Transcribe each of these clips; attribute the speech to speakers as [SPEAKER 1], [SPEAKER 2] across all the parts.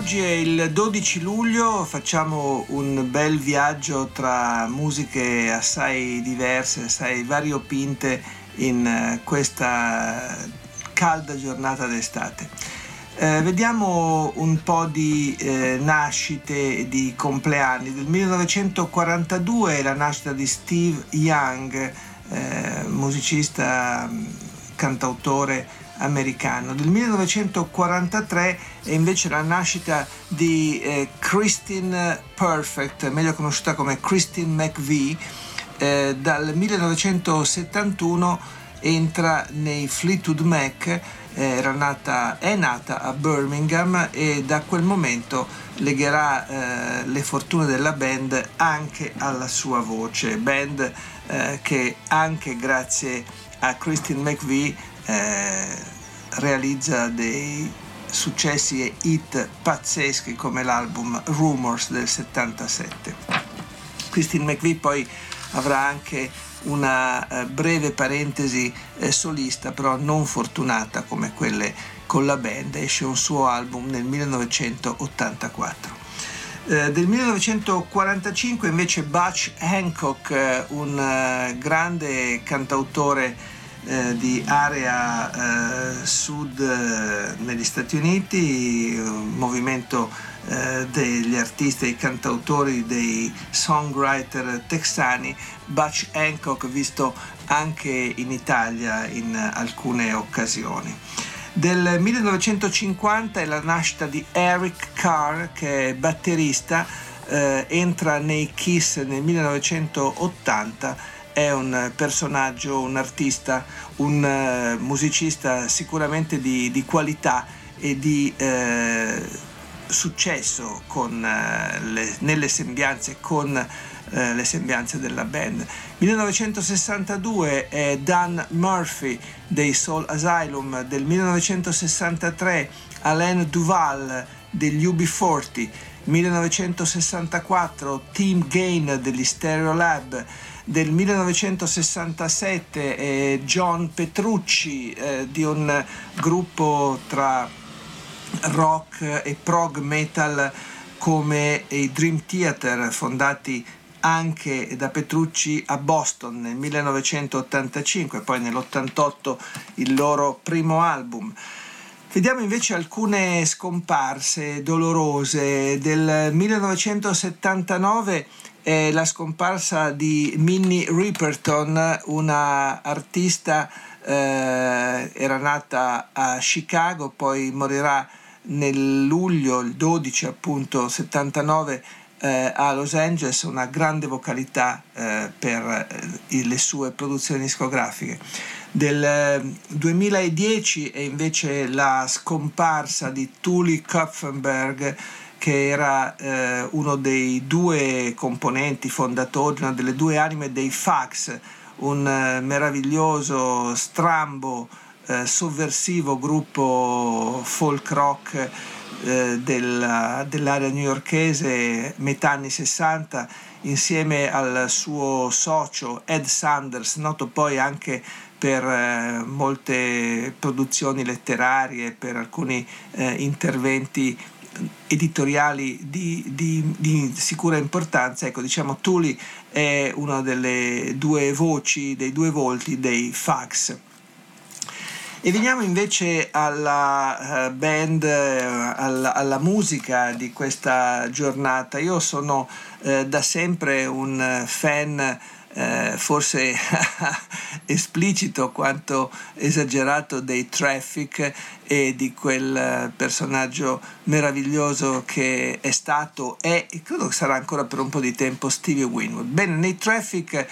[SPEAKER 1] Oggi è il 12 luglio, facciamo un bel viaggio tra musiche assai diverse, assai variopinte in eh, questa calda giornata d'estate. Eh, vediamo un po' di eh, nascite di compleanni. Del 1942 è la nascita di Steve Young, eh, musicista, cantautore americano. Del 1943 è invece la nascita di eh, Christine Perfect, meglio conosciuta come Christine McVie. Eh, dal 1971 entra nei Fleetwood Mac, eh, nata, è nata a Birmingham e da quel momento legherà eh, le fortune della band anche alla sua voce, band eh, che anche grazie a Christine McVie eh, realizza dei successi e hit pazzeschi come l'album Rumors del 77. Christine McVie poi avrà anche una eh, breve parentesi eh, solista, però non fortunata come quelle con la band, esce un suo album nel 1984. Eh, del 1945 invece Butch Hancock, un grande cantautore eh, di area eh, sud eh, negli Stati Uniti, un movimento eh, degli artisti, dei cantautori, dei songwriter texani, Butch Hancock visto anche in Italia in alcune occasioni. Del 1950 è la nascita di Eric Carr che è batterista, entra nei Kiss nel 1980 è un personaggio, un artista, un uh, musicista sicuramente di, di, qualità e di uh, successo con, uh, le, nelle sembianze con le sembianze della band. 1962 è Dan Murphy dei Soul Asylum, del 1963 Alain Duval degli UB40, 1964 Tim Gain degli Stereolab, del 1967 eh, John Petrucci eh, di un gruppo tra rock e prog metal come i Dream Theater fondati anche da Petrucci a Boston nel 1985 poi nell'88 il loro primo album. Vediamo invece alcune scomparse dolorose. Del 1979 è la scomparsa di Minnie Riperton, una artista eh, era nata a Chicago, poi morirà nel luglio, il 12 appunto 79 eh, a Los Angeles, una grande vocalità eh, per eh, le sue produzioni discografiche. Del 2010 eh, è invece la scomparsa di Tully Kupfenberg, che era eh, uno dei due componenti fondatori, una delle due anime dei Fax, un eh, meraviglioso, strambo, eh, sovversivo gruppo folk rock eh, della, dell'area newyorchese metà anni 60 insieme al suo socio Ed Sanders, noto poi anche per eh, molte produzioni letterarie, per alcuni eh, interventi editoriali di, di, di, sicura importanza, ecco diciamo Tuli è una delle due voci, dei due volti dei fax. E veniamo invece alla uh, band, uh, alla, alla, musica di questa giornata. Io sono uh, da sempre un fan eh, forse esplicito quanto esagerato dei traffic e di quel personaggio meraviglioso che è stato è e credo che sarà ancora per un po' di tempo Stevie Winwood. Bene, nei traffic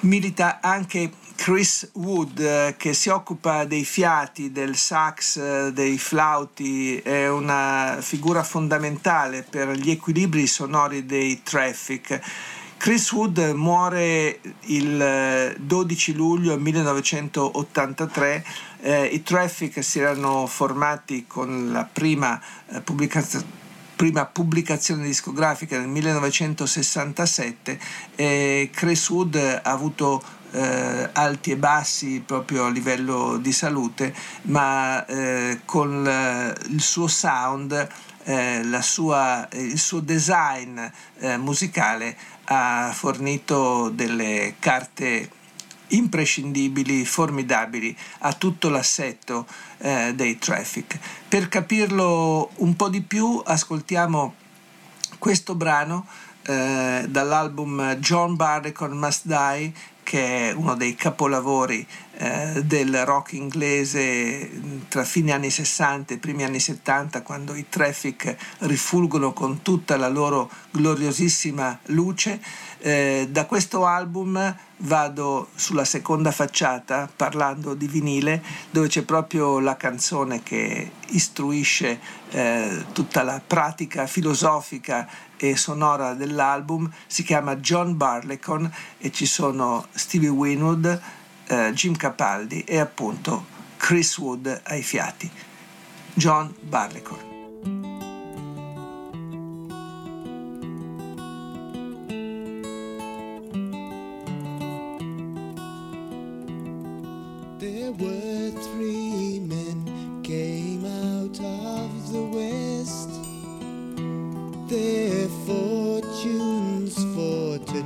[SPEAKER 1] milita anche Chris Wood eh, che si occupa dei fiati, del sax, eh, dei flauti, è una figura fondamentale per gli equilibri sonori dei traffic. Chris Wood muore il 12 luglio 1983, eh, i Traffic si erano formati con la prima eh, pubblicazione prima pubblicazione discografica nel 1967 e Chris Wood ha avuto eh, alti e bassi proprio a livello di salute, ma eh, con eh, il suo sound, eh, sua, il suo design eh, musicale ha fornito delle carte imprescindibili, formidabili a tutto l'assetto eh, dei traffic. Per capirlo un po' di più ascoltiamo questo brano eh, dall'album John Barleycorn Must Die che è uno dei capolavori eh, del rock inglese tra fine anni 60 e primi anni 70 quando i traffic rifulgono con tutta la loro gloriosissima luce eh, da questo album vado sulla seconda facciata parlando di vinile dove c'è proprio la canzone che istruisce eh, tutta la pratica filosofica e sonora dell'album. Si chiama John Barleycorn e ci sono Stevie Winwood, eh, Jim Capaldi e appunto Chris Wood ai fiati. John Barleycorn.
[SPEAKER 2] who pricked him to the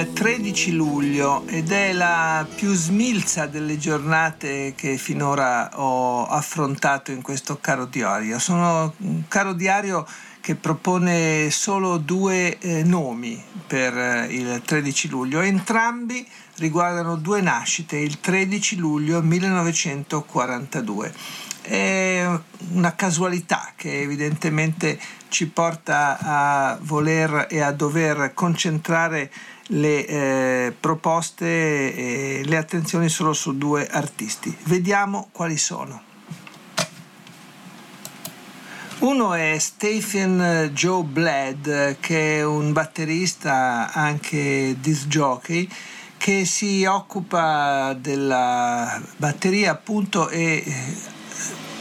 [SPEAKER 1] il 13 luglio ed è la più smilza delle giornate che finora ho affrontato in questo caro diario. Sono un caro diario che propone solo due eh, nomi per eh, il 13 luglio. Entrambi riguardano due nascite, il 13 luglio 1942. È una casualità che evidentemente ci porta a voler e a dover concentrare le eh, proposte e le attenzioni solo su due artisti. Vediamo quali sono. Uno è Stephen Joe Bled, che è un batterista, anche disc jockey, che si occupa della batteria appunto e eh,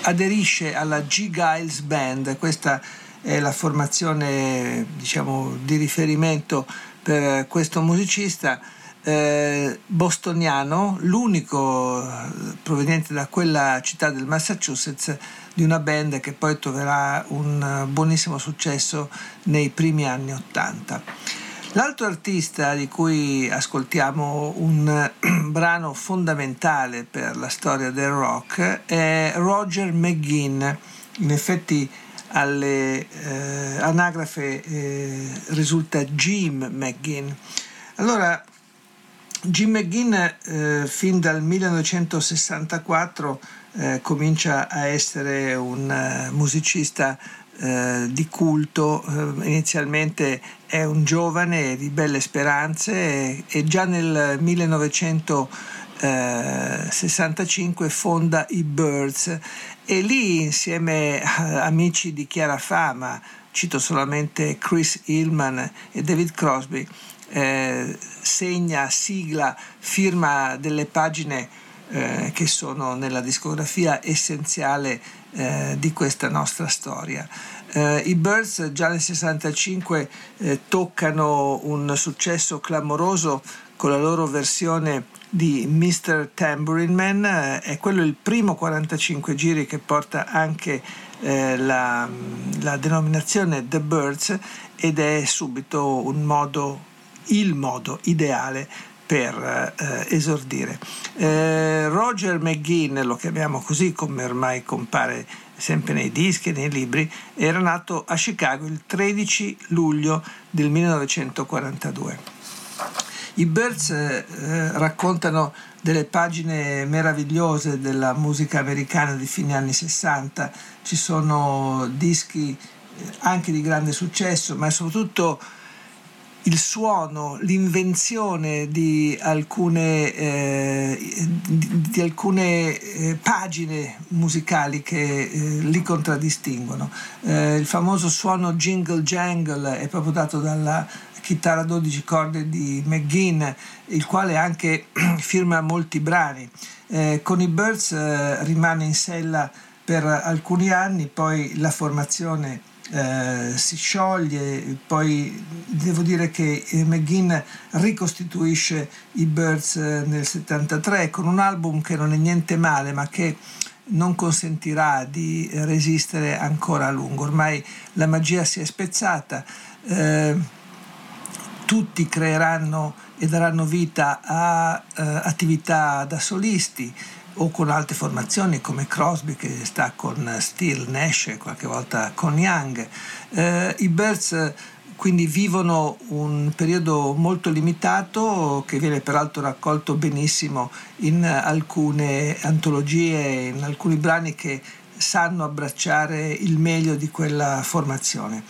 [SPEAKER 1] aderisce alla G. Giles Band, questa è la formazione diciamo, di riferimento per questo musicista eh, bostoniano, l'unico eh, proveniente da quella città del Massachusetts di una band che poi troverà un buonissimo successo nei primi anni Ottanta. L'altro artista di cui ascoltiamo un brano fondamentale per la storia del rock è Roger McGinn. In effetti alle eh, anagrafe eh, risulta Jim McGinn. Allora, Jim McGinn eh, fin dal 1964 eh, comincia a essere un uh, musicista uh, di culto, inizialmente è un giovane di belle speranze e, già nel 1965 fonda i Birds e lì insieme a amici di chiara fama, cito solamente Chris Hillman e David Crosby, eh, segna, sigla, firma delle pagine eh, che sono nella discografia essenziale eh, di questa nostra storia. Eh, I Birds già nel 65 eh, toccano un successo clamoroso con la loro versione di Mr. Tambourine Man, eh, è quello il primo 45 giri che porta anche eh, la, la, denominazione The Birds ed è subito un modo, il modo ideale per eh, esordire. Eh, Roger McGinn, lo chiamiamo così come ormai compare sempre nei dischi e nei libri, era nato a Chicago il 13 luglio del 1942. I Birds eh, raccontano delle pagine meravigliose della musica americana di fine anni 60, ci sono dischi eh, anche di grande successo, ma soprattutto il suono, l'invenzione di alcune, eh, di, di alcune eh, pagine musicali che eh, li contraddistinguono. Eh, il famoso suono jingle jangle è proprio dato dalla chitarra a 12 corde di McGinn, il quale anche firma molti brani. Eh, con i Birds eh, rimane in sella per alcuni anni, poi la formazione eh, si scioglie, poi devo dire che eh, McGinn ricostituisce i Birds eh, nel 73 con un album che non è niente male ma che non consentirà di resistere ancora a lungo. Ormai la magia si è spezzata. Eh, tutti creeranno e daranno vita a uh, attività da solisti o con altre formazioni come Crosby che sta con Steele, Nash qualche volta con Young. Uh, I Birds quindi vivono un periodo molto limitato che viene peraltro raccolto benissimo in alcune antologie, in alcuni brani che sanno abbracciare il meglio di quella formazione.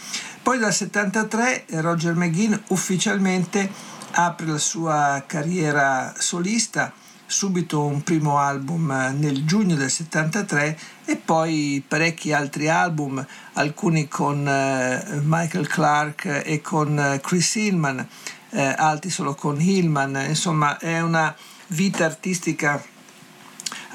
[SPEAKER 1] Poi dal 73 Roger McGinn ufficialmente apre la sua carriera solista, subito un primo album nel giugno del 73 e poi parecchi altri album, alcuni con eh, Michael Clark e con eh, Chris Hillman, eh, altri solo con Hillman, insomma è una vita artistica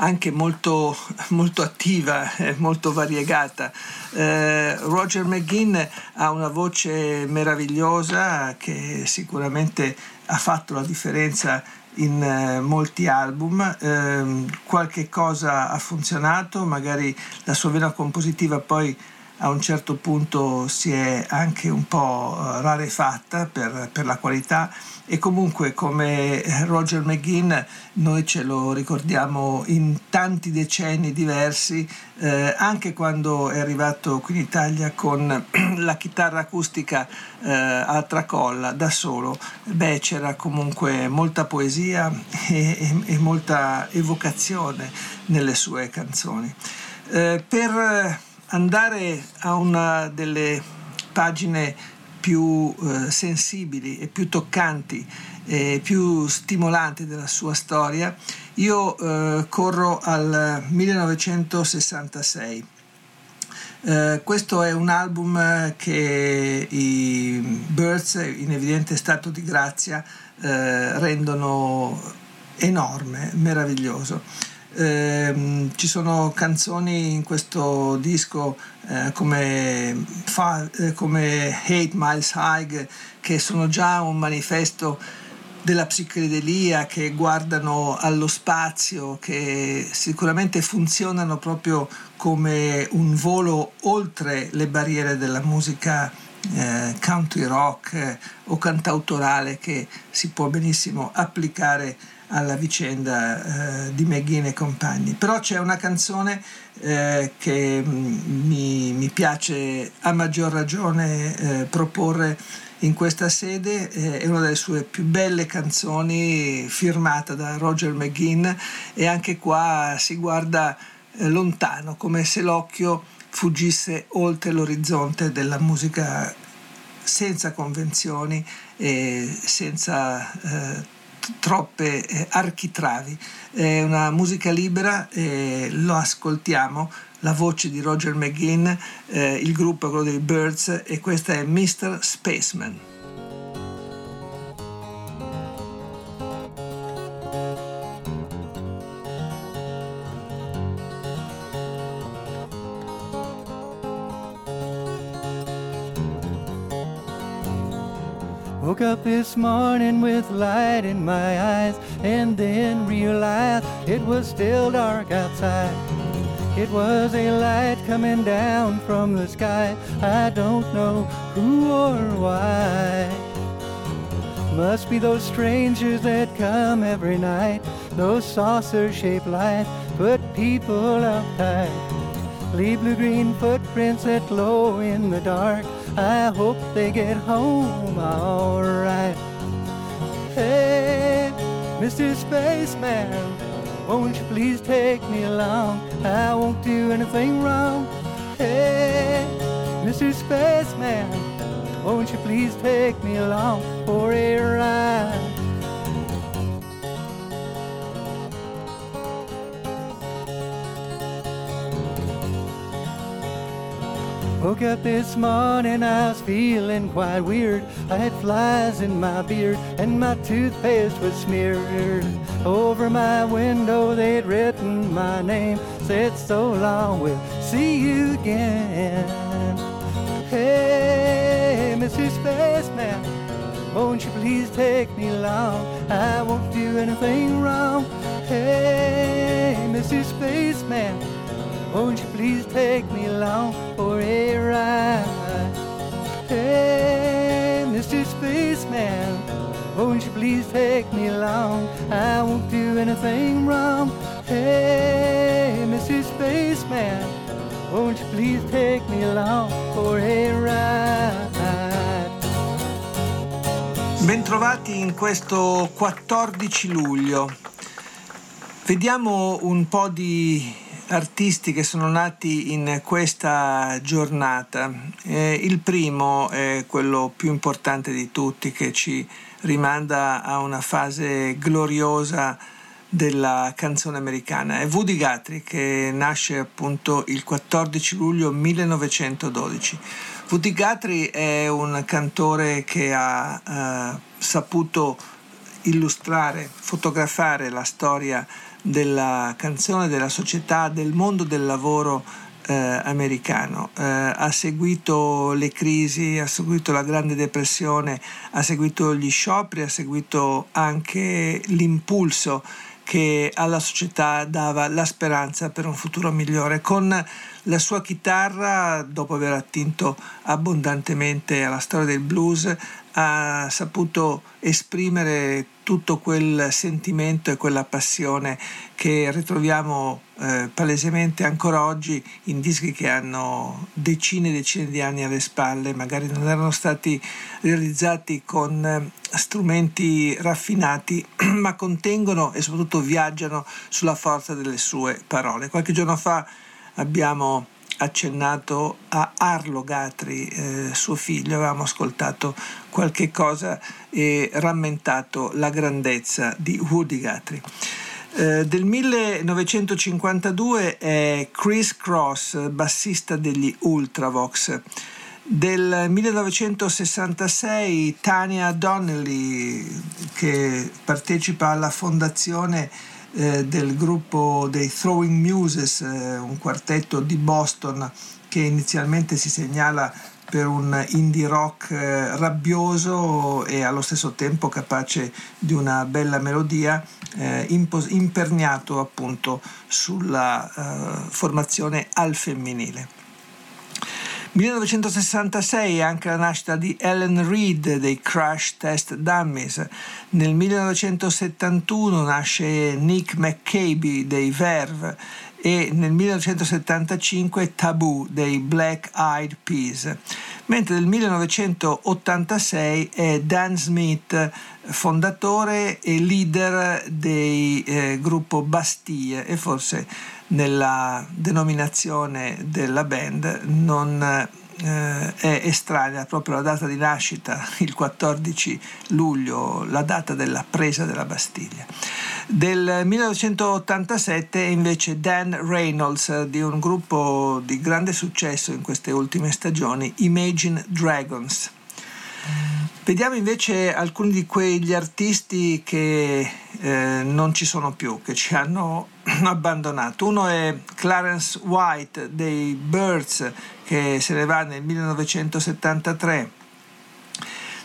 [SPEAKER 1] anche molto, molto attiva molto variegata. Eh, Roger McGinn ha una voce meravigliosa che sicuramente ha fatto la differenza in eh, molti album, eh, qualche cosa ha funzionato, magari la sua vena compositiva poi a un certo punto si è anche un po' eh, rarefatta per, per la qualità e comunque come Roger McGinn noi ce lo ricordiamo in tanti decenni diversi, eh, anche quando è arrivato qui in Italia con la chitarra acustica eh, a tracolla da solo, beh c'era comunque molta poesia e, e, e molta evocazione nelle sue canzoni. Eh, per andare a una delle pagine più eh, sensibili e più toccanti e più stimolanti della sua storia, io eh, corro al 1966. Eh, questo è un album che i Birds, in evidente stato di grazia, eh, rendono enorme, meraviglioso. Eh, ci sono canzoni in questo disco eh, come, fa, eh, come Hate Miles High che sono già un manifesto della psichedelia che guardano allo spazio, che sicuramente funzionano proprio come un volo oltre le barriere della musica eh, country rock eh, o cantautorale che si può benissimo applicare alla vicenda eh, di McGinn e compagni. Però c'è una canzone eh, che mm, mi, mi, piace a maggior ragione eh, proporre in questa sede, eh, è una delle sue più belle canzoni firmata da Roger McGinn e anche qua si guarda eh, lontano, come se l'occhio fuggisse oltre l'orizzonte della musica senza convenzioni e senza eh, troppe eh, architravi. È una musica libera, eh, lo ascoltiamo, la voce di Roger McGinn, eh, il gruppo è quello dei Birds e questa è Mr. Spaceman.
[SPEAKER 3] Woke up this morning with light in my eyes and then realized it was still dark outside. It was a light coming down from the sky. I don't know who or why. Must be those strangers that come every night. Those saucer shaped lights put people uptight. Leave blue green footprints that glow in the dark. I hope they get home alright. Hey, Mr. Spaceman, won't you please take me along? I won't do anything wrong. Hey, Mr. Spaceman, won't you please take me along for a ride? Woke up this morning, I was feeling quite weird. I had flies in my beard, and my toothpaste was smeared. Over my window, they'd written my name, said so long, we'll see you again. Hey, Mr. Spaceman, won't you please take me along? I won't do anything wrong. Hey, Mr. Spaceman. Won't you please take me along for a ride? Hey, Mr. Spaceman, won't you please take me along? I won't do anything wrong. Hey, Mr. Spaceman, won't you please take me along for a ride?
[SPEAKER 1] Bentrovati in questo 14 luglio. Vediamo un po' di artisti che sono nati in questa giornata. Eh, il primo è quello più importante di tutti che ci rimanda a una fase gloriosa della canzone americana. È Woody Guthrie che nasce appunto il 14 luglio 1912. Woody Guthrie è un cantore che ha eh, saputo illustrare, fotografare la storia della canzone, della società, del mondo del lavoro eh, americano. Eh, ha seguito le crisi, ha seguito la Grande Depressione, ha seguito gli scioperi, ha seguito anche l'impulso che alla società dava la speranza per un futuro migliore. Con la sua chitarra, dopo aver attinto abbondantemente alla storia del blues, ha saputo esprimere tutto quel sentimento e quella passione che ritroviamo eh, palesemente ancora oggi in dischi che hanno decine e decine di anni alle spalle, magari non erano stati realizzati con eh, strumenti raffinati, ma contengono e soprattutto viaggiano sulla forza delle sue parole. Qualche giorno fa abbiamo accennato a Arlo Gatri, eh, suo figlio, avevamo ascoltato qualche cosa e rammentato la grandezza di Woody Guthrie. Eh, del 1952 è Chris Cross, bassista degli Ultravox. Del 1966 Tania Donnelly, che partecipa alla fondazione eh, del gruppo dei Throwing Muses, eh, un quartetto di Boston che inizialmente si segnala per un indie rock eh, rabbioso e allo stesso tempo capace di una bella melodia, eh, impos- imperniato appunto sulla formazione al femminile. 1966 è anche la nascita di Ellen Reed dei Crash Test Dummies. Nel 1971 nasce Nick McCabe dei Verve e nel 1975 Taboo dei Black Eyed Peas, mentre nel 1986 è Dan Smith, fondatore e leader del eh, gruppo Bastille e forse nella denominazione della band non eh, è estranea proprio la data di nascita, il 14 luglio, la data della presa della Bastiglia. Del 1987 è invece Dan Reynolds di un gruppo di grande successo in queste ultime stagioni, Imagine Dragons. Vediamo invece alcuni di quegli artisti che eh, non ci sono più, che ci hanno abbandonato. Uno è Clarence White dei Birds che se ne va nel 1973.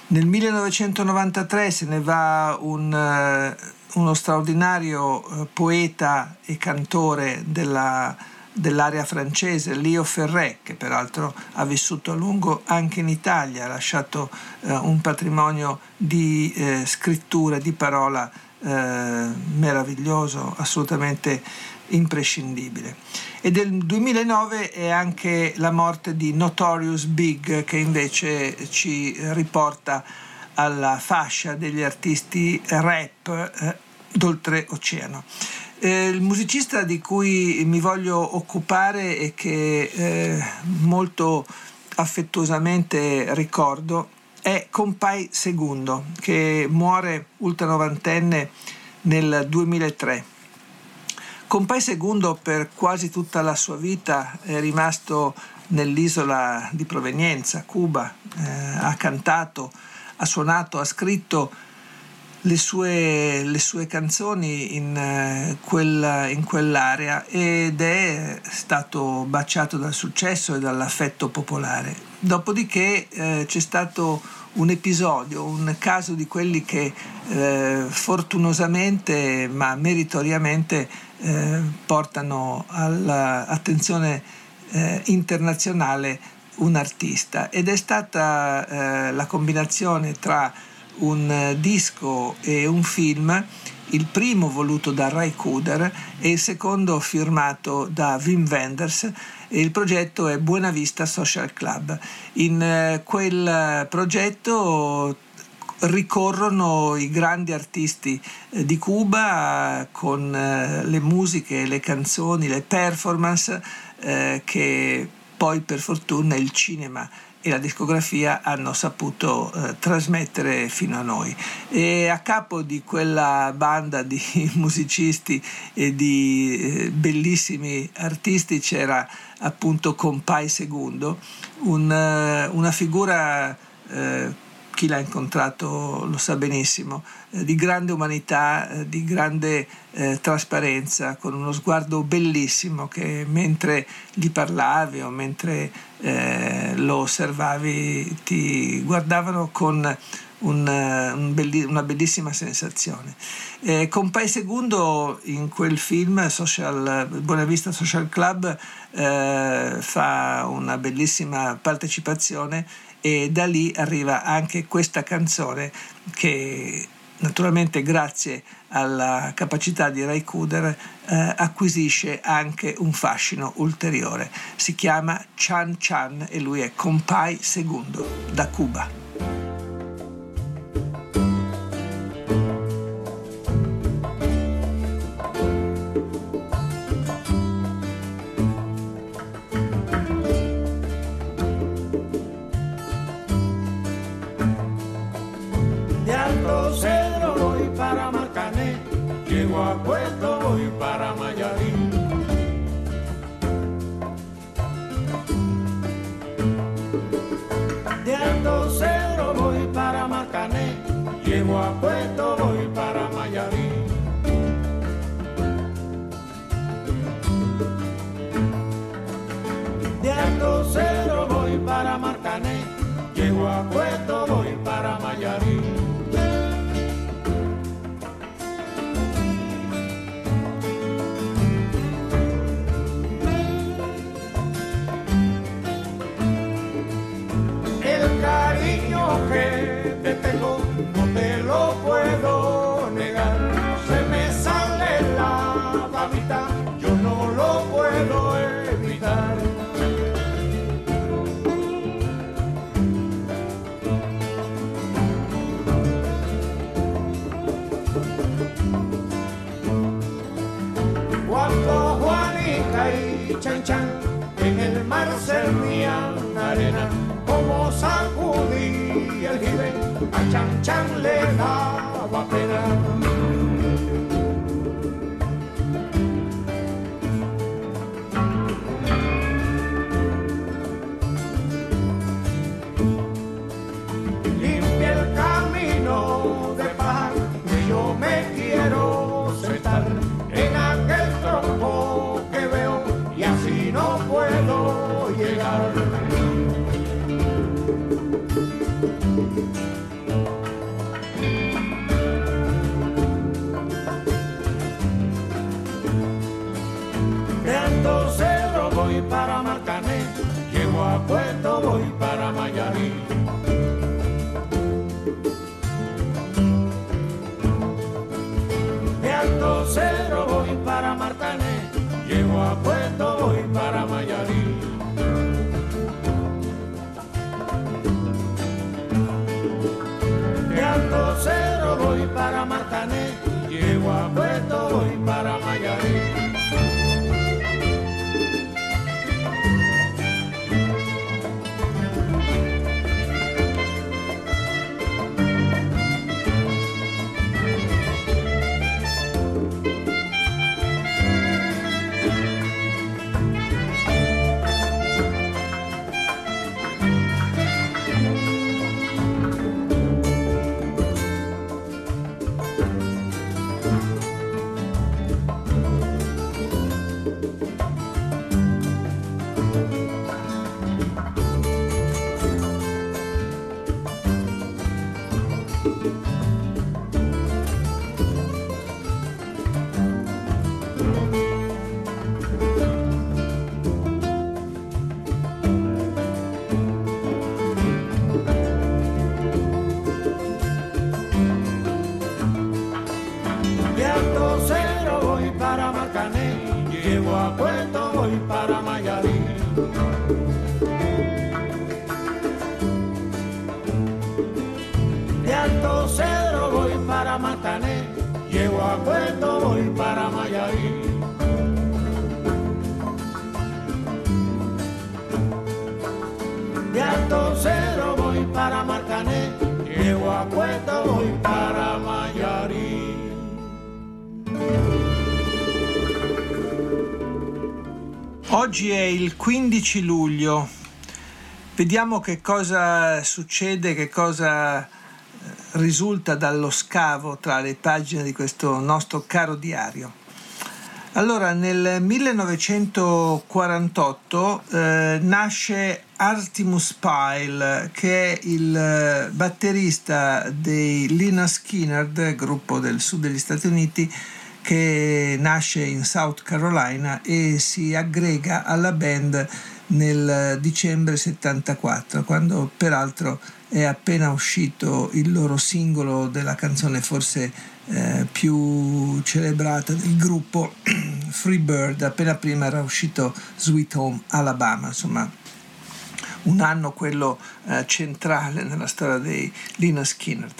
[SPEAKER 1] Nel 1993 se ne va un, uh, uno straordinario uh, poeta e cantore della, dell'area francese, Leo Ferré, che peraltro ha vissuto a lungo anche in Italia, ha lasciato uh, un patrimonio di scrittura, di parola meraviglioso, assolutamente imprescindibile. E del 2009 è anche la morte di Notorious Big che invece ci riporta alla fascia degli artisti rap eh, d'oltreoceano. Eh, il musicista di cui mi voglio occupare e che eh, molto affettuosamente ricordo è Compai Segundo, che muore ultranovantenne nel 2003. Compai II per quasi tutta la sua vita è rimasto nell'isola di provenienza, Cuba, eh, ha cantato, ha suonato, ha scritto le sue, le sue canzoni in, eh, quella, in, quell'area ed è stato baciato dal successo e dall'affetto popolare. Dopodiché eh, c'è stato un episodio, un caso di quelli che eh, fortunosamente ma meritoriamente eh, portano all'attenzione eh, internazionale un artista ed è stata eh, la combinazione tra un disco e un film il primo voluto da Ray Kuder e il secondo firmato da Wim Wenders il progetto è Buena Vista Social Club. In eh, quel progetto ricorrono i grandi artisti eh, di Cuba con eh, le musiche, le canzoni, le performance che poi per fortuna il cinema e la discografia hanno saputo eh, trasmettere fino a noi. E a capo di quella banda di musicisti e di eh, bellissimi artisti c'era appunto Compai II, un, uh, una figura uh, chi l'ha incontrato lo sa benissimo, eh, di grande umanità, eh, di grande eh, trasparenza, con uno sguardo bellissimo che mentre gli parlavi o mentre eh, lo osservavi ti guardavano con un, un belli, una bellissima sensazione. Eh, con Pai Segundo in quel film Social, Buona Vista Social Club eh, fa una bellissima partecipazione e da lì arriva anche questa canzone che naturalmente grazie alla capacità di Ray Kuder eh, acquisisce anche un fascino ulteriore. Si chiama Chan Chan e lui è Compai II da Cuba.
[SPEAKER 4] cernía arena, como sacudí el jibe, a Chan Chan le daba pena. Para Marcané, llego a Puerto voy para Mayarí.
[SPEAKER 1] Il 15 luglio. Vediamo che cosa succede, che cosa eh, risulta dallo scavo tra le pagine di questo nostro caro diario. Allora, nel 1948 eh, nasce Artemus Pyle, che è il eh, batterista dei Lina Skinner, gruppo del sud degli Stati Uniti, che nasce in South Carolina e si aggrega alla band nel dicembre 74, quando peraltro è appena uscito il loro singolo della canzone forse eh, più celebrata del gruppo, Free Bird, appena prima era uscito Sweet Home Alabama, insomma un anno quello eh, centrale nella storia dei Lina Skinner.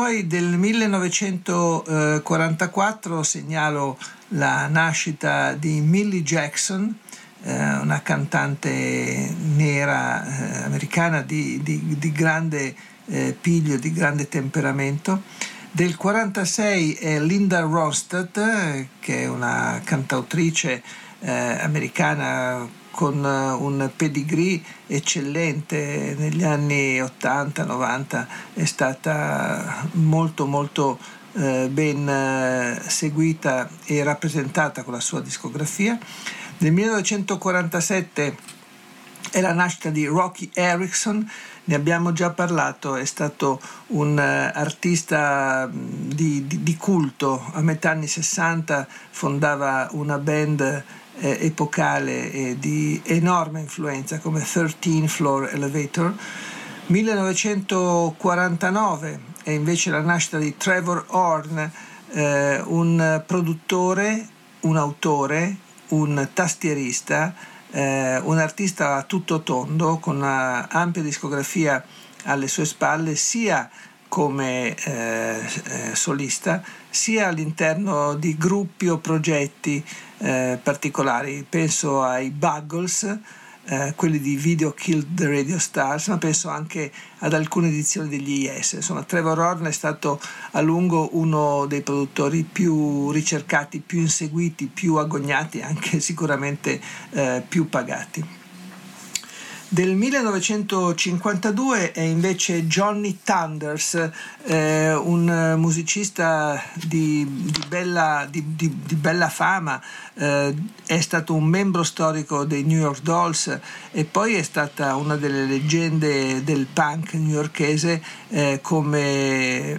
[SPEAKER 1] Poi del 1944 segnalo la nascita di Millie Jackson, eh, una cantante nera eh, americana di, di, di grande eh, piglio, di grande temperamento. Del 1946 è Linda Ronstadt, che è una cantautrice eh, americana con un pedigree eccellente. Negli anni 80-90 è stata molto molto eh, ben eh, seguita e rappresentata con la sua discografia. Nel 1947 è la nascita di Rocky Erickson, ne abbiamo già parlato, è stato un uh, artista di, di, di, culto, a metà anni 60 fondava una band eh, epocale e di enorme influenza come 13 Floor Elevator. 1949 è invece la nascita di Trevor Horn, eh, un produttore, un autore, un tastierista, eh, un artista a tutto tondo con una ampia discografia alle sue spalle sia come eh, eh, solista sia all'interno di gruppi o progetti eh, particolari. Penso ai Buggles, eh, quelli di Video Killed the Radio Stars, ma penso anche ad alcune edizioni degli IS. Insomma, Trevor Horn è stato a lungo uno dei produttori più ricercati, più inseguiti, più agognati, anche sicuramente eh, più pagati. Del 1952 è invece Johnny Thunders, eh, un musicista di, di, bella, di, di bella, fama, eh, è stato un membro storico dei New York Dolls e poi è stata una delle leggende del punk newyorkese eh, come eh,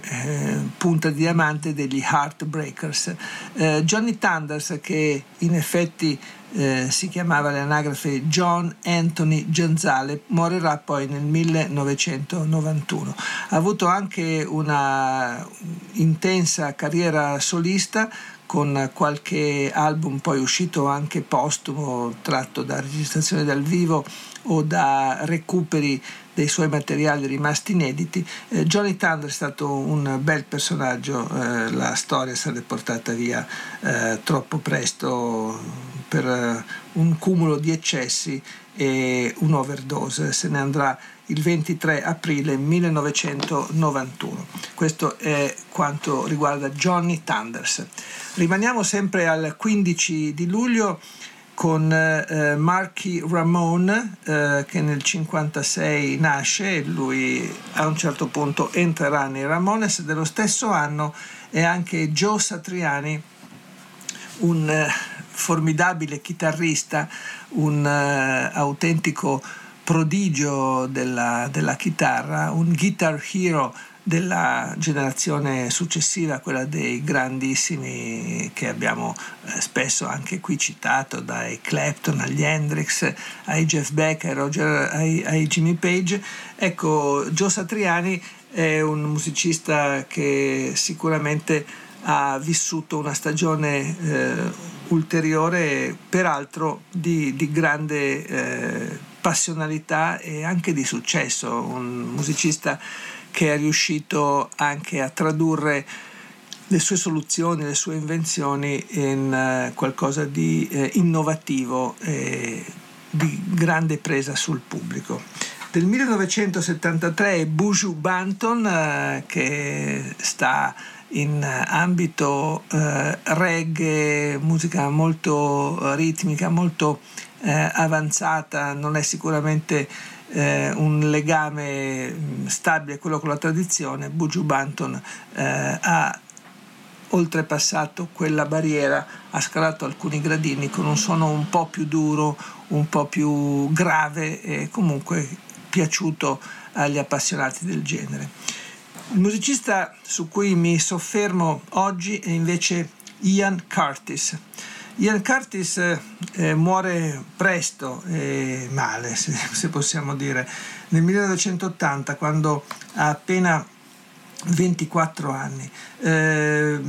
[SPEAKER 1] punta di diamante degli Heartbreakers. Eh, Johnny Thunders che in effetti eh, si chiamava l'anagrafe John Anthony Genzale, morirà poi nel 1991. Ha avuto anche una intensa carriera solista con qualche album poi uscito anche postumo, tratto da registrazioni dal vivo o da recuperi dei suoi materiali rimasti inediti. Eh, Johnny Thunder è stato un bel personaggio, eh, la storia stata portata via eh, troppo presto per eh, un cumulo di eccessi e un'overdose, se ne andrà il 23 aprile 1991. Questo è quanto riguarda Johnny Thunders. Rimaniamo sempre al 15 di luglio con eh, Marky Ramone eh, che nel 1956 nasce e lui a un certo punto entrerà nei Ramones dello stesso anno e anche Joe Satriani un eh, formidabile chitarrista un eh, autentico prodigio della, della chitarra un guitar hero della generazione successiva, quella dei grandissimi che abbiamo eh, spesso anche qui citato, dai Clapton agli Hendrix, ai Jeff Beck, ai, Roger, ai, ai Jimmy Page. Ecco, Joe Satriani è un musicista che sicuramente ha vissuto una stagione eh, ulteriore, peraltro di, di grande eh, passionalità e anche di successo, un musicista che è riuscito anche a tradurre le sue soluzioni, le sue invenzioni in uh, qualcosa di eh, innovativo e di grande presa sul pubblico. Del 1973 è Buju Banton uh, che sta in ambito uh, reggae, musica molto ritmica, molto avanzata, non è sicuramente eh, un legame mm, stabile quello con la tradizione, Buju Banton eh, ha oltrepassato quella barriera, ha scalato alcuni gradini con un suono un po' più duro, un po' più grave e comunque piaciuto agli appassionati del genere. Il musicista su cui mi soffermo oggi è invece Ian Curtis. Ian Curtis eh, muore presto e male, se, se, possiamo dire, nel 1980 quando ha appena 24 anni. Eh,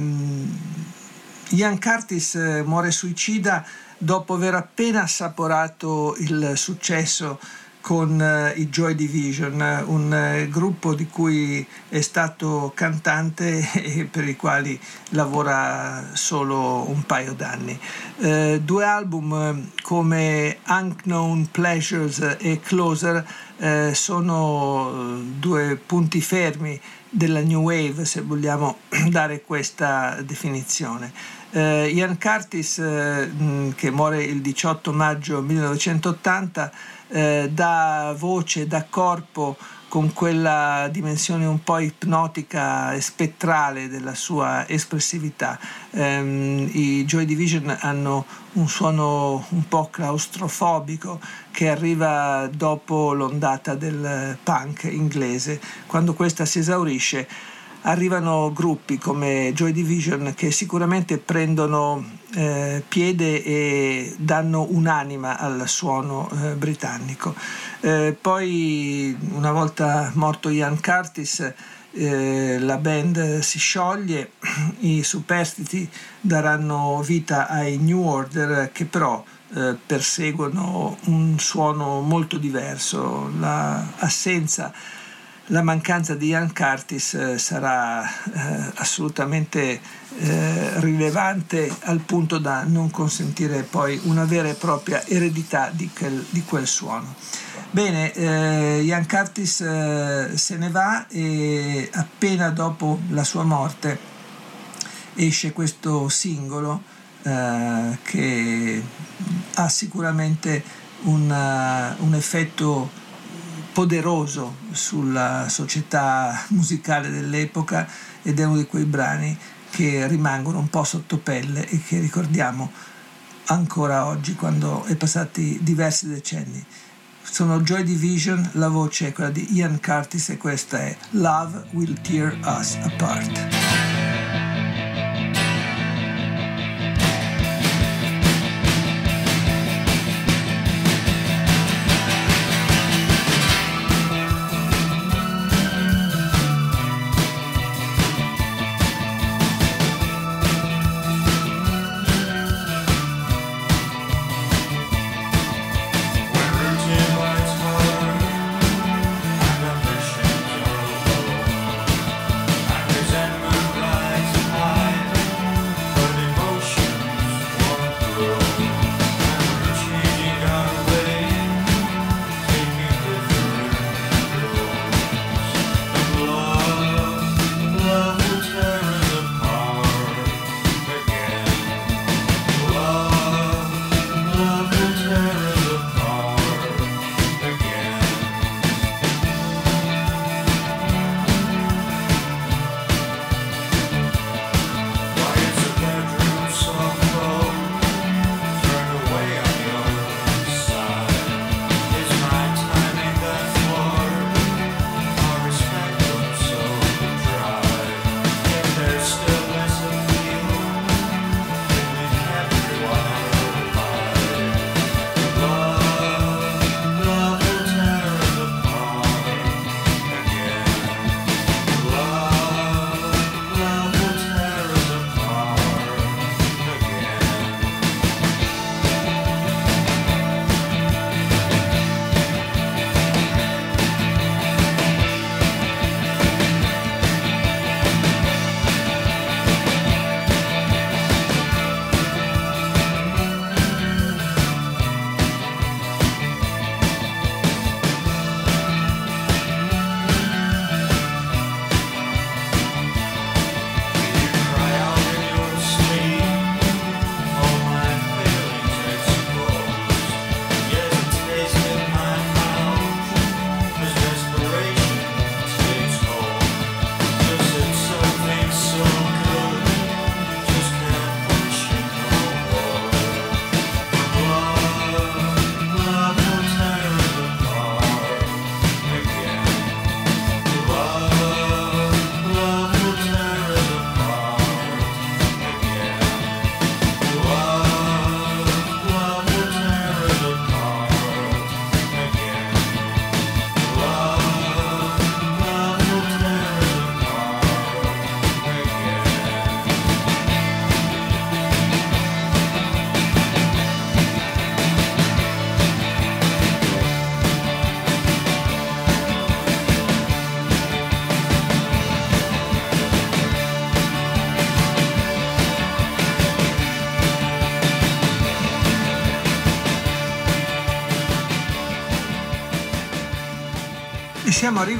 [SPEAKER 1] Ian Curtis eh, muore suicida dopo aver appena assaporato il successo con eh, i Joy Division, un eh, gruppo di cui è stato cantante e per i quali lavora solo un paio d'anni. Eh, due album eh, come Unknown Pleasures e Closer eh, sono due punti fermi della New Wave, se vogliamo dare questa definizione. Uh, Ian Curtis, che muore il 18 maggio 1980, eh, dà voce, dà corpo con quella dimensione un po' ipnotica e spettrale della sua espressività. Um, I Joy Division hanno un suono un po' claustrofobico che arriva dopo l'ondata del punk inglese. Quando questa si esaurisce arrivano gruppi come Joy Division che sicuramente prendono eh, piede e danno un'anima al suono eh, britannico. Eh, poi una volta morto Ian Curtis eh, la band si scioglie, i superstiti daranno vita ai New Order che però eh, perseguono un suono molto diverso, l'assenza la mancanza di Ian Curtis eh, sarà assolutamente eh, rilevante al punto da non consentire poi una vera e propria eredità di quel, di quel suono. Bene, eh, Ian Curtis eh, se ne va e appena dopo la sua morte esce questo singolo eh, che ha sicuramente una, un effetto poderoso sulla società musicale dell'epoca ed è uno di quei brani che rimangono un po' sotto pelle e che ricordiamo ancora oggi quando è passati diversi decenni. Sono Joy Division, la voce è quella di Ian Curtis e questa è Love Will Tear Us Apart.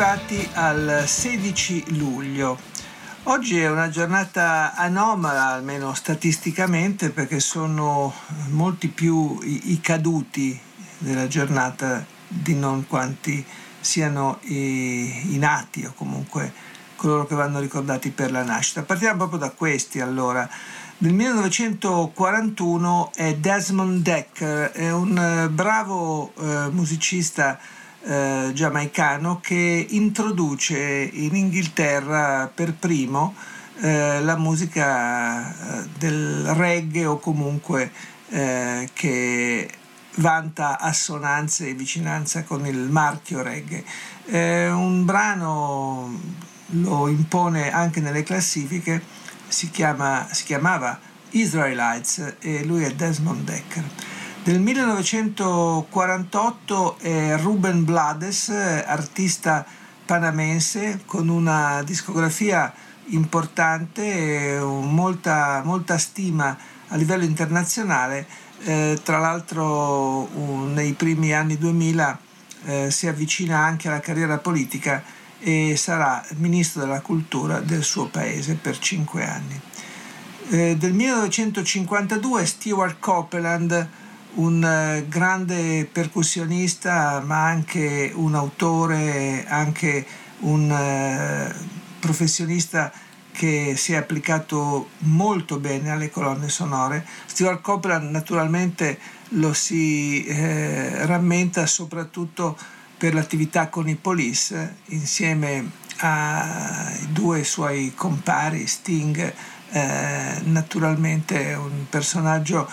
[SPEAKER 1] Arrivati al 16 luglio. Oggi è una giornata anomala, almeno statisticamente, perché sono molti più i, i caduti della giornata di non quanti siano i, i nati o comunque coloro che vanno ricordati per la nascita. Partiamo proprio da questi allora. Nel 1941 è Desmond Decker, è un eh, bravo eh, musicista eh, giamaicano che introduce in Inghilterra per primo eh, la musica eh, del reggae o comunque eh, che vanta assonanze e vicinanza con il marchio reggae. un brano lo impone anche nelle classifiche, si, chiama, si chiamava Israelites e lui è Desmond Decker. Del 1948 è Ruben Blades, artista panamense con una discografia importante molta, molta stima a livello internazionale. Eh, tra l'altro uh, nei primi anni 2000 eh, si avvicina anche alla carriera politica e sarà ministro della cultura del suo paese per cinque anni. Eh, del 1952 Stewart Copeland un eh, grande percussionista, ma anche un autore, anche un eh, professionista che si è applicato molto bene alle colonne sonore. Stewart Copeland naturalmente lo si eh, rammenta soprattutto per l'attività con i Police insieme ai due suoi compari, Sting, eh, naturalmente un personaggio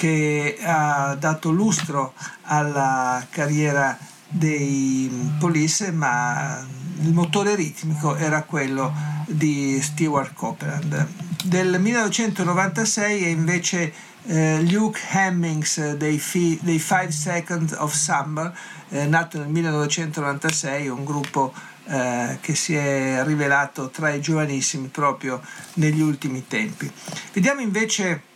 [SPEAKER 1] che ha dato lustro alla carriera dei Police, ma il motore ritmico era quello di Stewart Copeland. Del 1996 è invece eh, Luke Hemmings dei, fi, dei, Five Seconds of Summer, eh, nato nel 1996, un gruppo eh, che si è rivelato tra i giovanissimi proprio negli ultimi tempi. Vediamo invece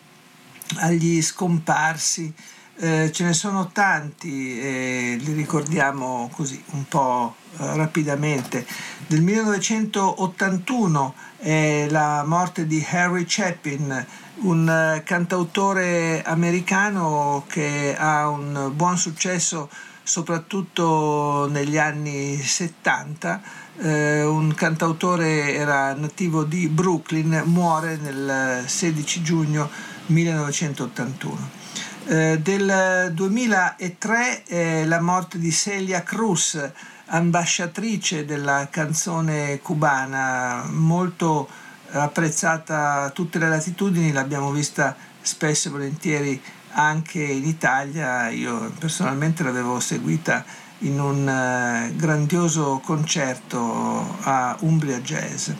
[SPEAKER 1] agli scomparsi. Eh, ce ne sono tanti, eh, li ricordiamo così un po' eh, rapidamente. Del 1981 è la morte di Harry Chapin, un eh, cantautore americano che ha un buon successo soprattutto negli anni 70. Eh, un cantautore era nativo di Brooklyn, muore nel 16 giugno 1981. Eh, del 2003 è la morte di Celia Cruz, ambasciatrice della canzone cubana, molto apprezzata a tutte le latitudini, l'abbiamo vista spesso e volentieri anche in Italia, io personalmente l'avevo seguita in un uh, grandioso concerto a Umbria Jazz.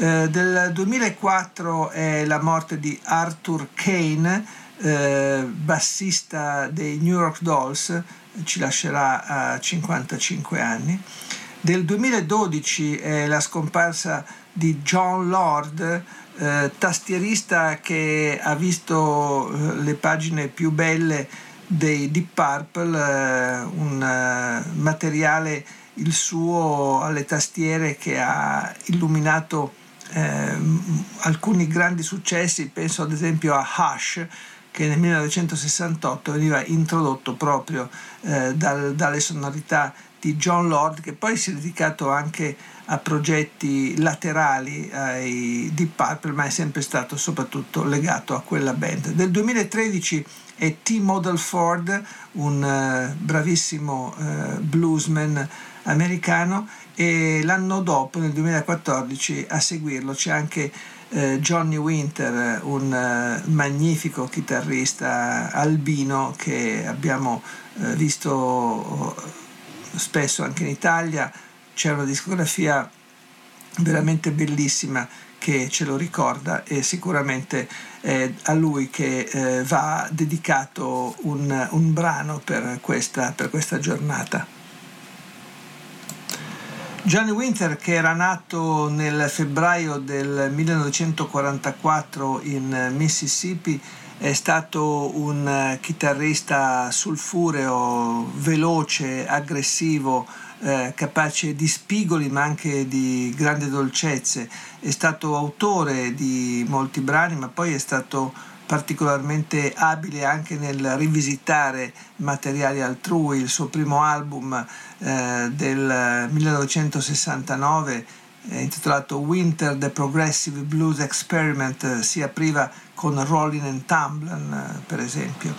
[SPEAKER 1] Uh, del 2004 è la morte di Arthur Kane, uh, bassista dei New York Dolls, ci lascerà a 55 anni. Del 2012 è la scomparsa di John Lord, eh, tastierista che ha visto eh, le pagine più belle dei Deep Purple, eh, un eh, materiale il suo alle tastiere che ha illuminato eh, alcuni grandi successi, penso ad esempio a Hush che nel 1968 veniva introdotto proprio eh, dal, dalle sonorità di John Lord che poi si è dedicato anche a progetti laterali ai Deep Purple ma è sempre stato soprattutto legato a quella band. Del 2013 è T. Model Ford, un uh, bravissimo uh, bluesman americano e l'anno dopo, nel 2014, a seguirlo c'è anche uh, Johnny Winter, un magnifico chitarrista albino che abbiamo visto spesso anche in Italia, c'è una discografia veramente bellissima che ce lo ricorda e sicuramente è a lui che eh, va dedicato un, un brano per questa, per questa giornata. Johnny Winter, che era nato nel febbraio del 1944 in Mississippi, è stato un chitarrista sulfureo, veloce, aggressivo, eh, capace di spigoli ma anche di grandi dolcezze. È stato autore di molti brani, ma poi è stato particolarmente abile anche nel rivisitare materiali altrui. Il suo primo album eh, del 1969 intitolato Winter The Progressive Blues Experiment si apriva con Rolling and Tumbling per esempio.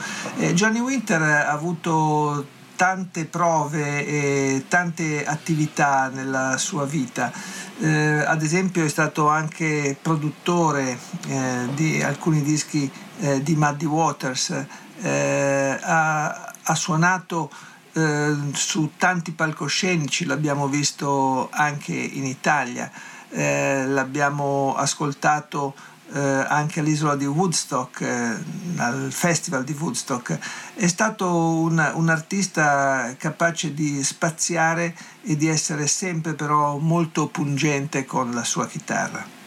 [SPEAKER 1] Johnny Winter ha avuto tante prove e tante attività nella sua vita. Eh, ad esempio è stato anche produttore eh, di alcuni dischi eh, di Muddy Waters, eh, ha, ha, suonato eh, su tanti palcoscenici, l'abbiamo visto anche in Italia, eh, l'abbiamo ascoltato eh, anche all'isola di Woodstock, eh, al festival di Woodstock. È stato un, un, artista capace di spaziare e di essere sempre però molto pungente con la sua chitarra.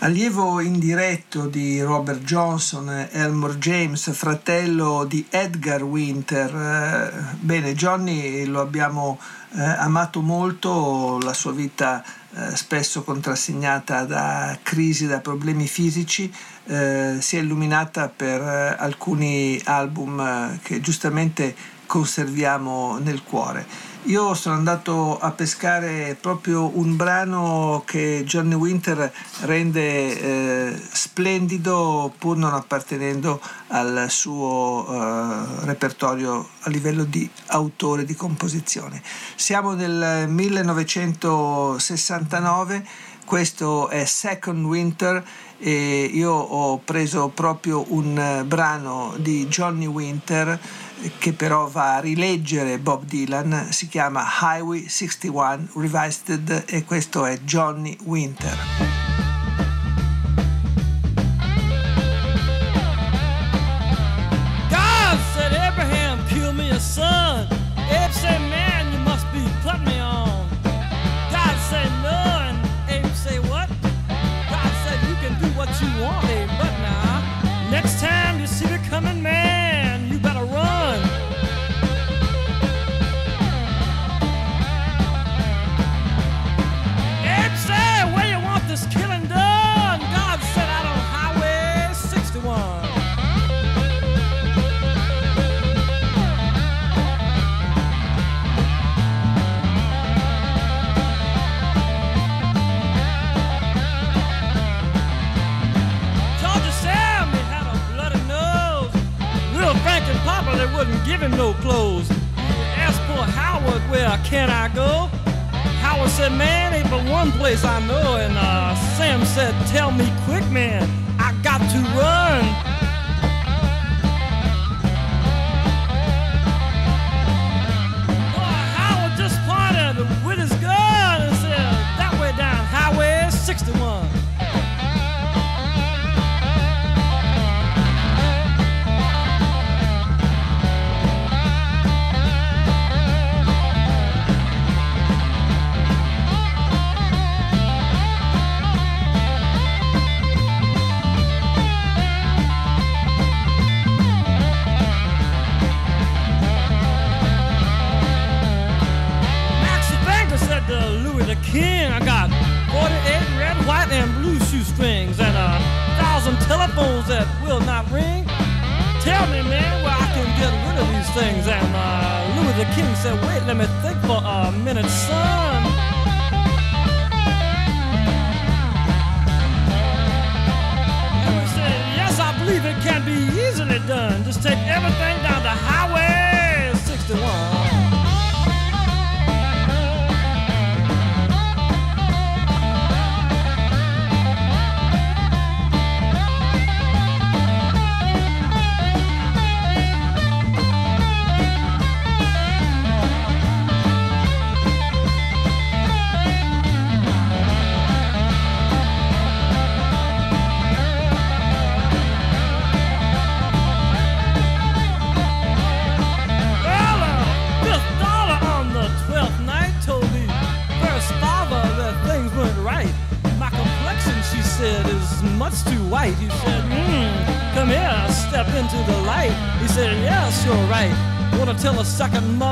[SPEAKER 1] Allievo indiretto di Robert Johnson, Elmore James, fratello di Edgar Winter. Eh, bene, Johnny lo abbiamo eh, amato molto, la sua vita eh, spesso contrassegnata da crisi, da problemi fisici, eh, si è illuminata per eh, alcuni album eh, che giustamente conserviamo nel cuore. Io sono andato a pescare proprio un brano che Johnny Winter rende eh, splendido pur non appartenendo al suo eh, repertorio a livello di autore di composizione. Siamo nel 1969, questo è Second Winter e io ho preso proprio un brano di Johnny Winter che però va a rileggere Bob Dylan, si chiama Highway 61 Revisited e questo è Johnny Winter.
[SPEAKER 5] Him no clothes. He asked poor Howard, where can I go? Howard said, man, ain't but one place I know. And uh, Sam said, tell me quick, man, I got to run.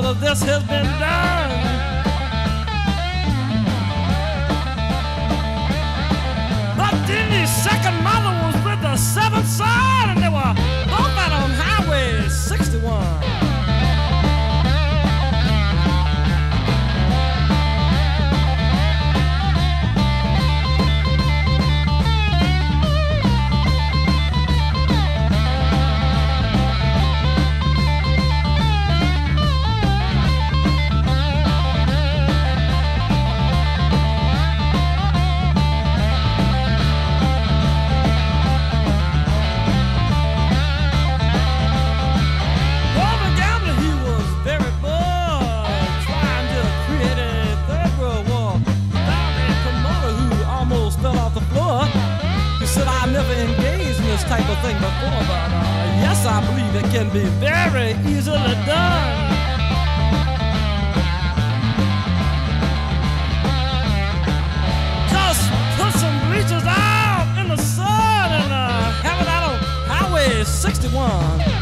[SPEAKER 5] Mother this has been type of thing before, but uh, yes, I believe it can be very easily done. Just put some bleachers out in the sun and uh, have it out on Highway 61.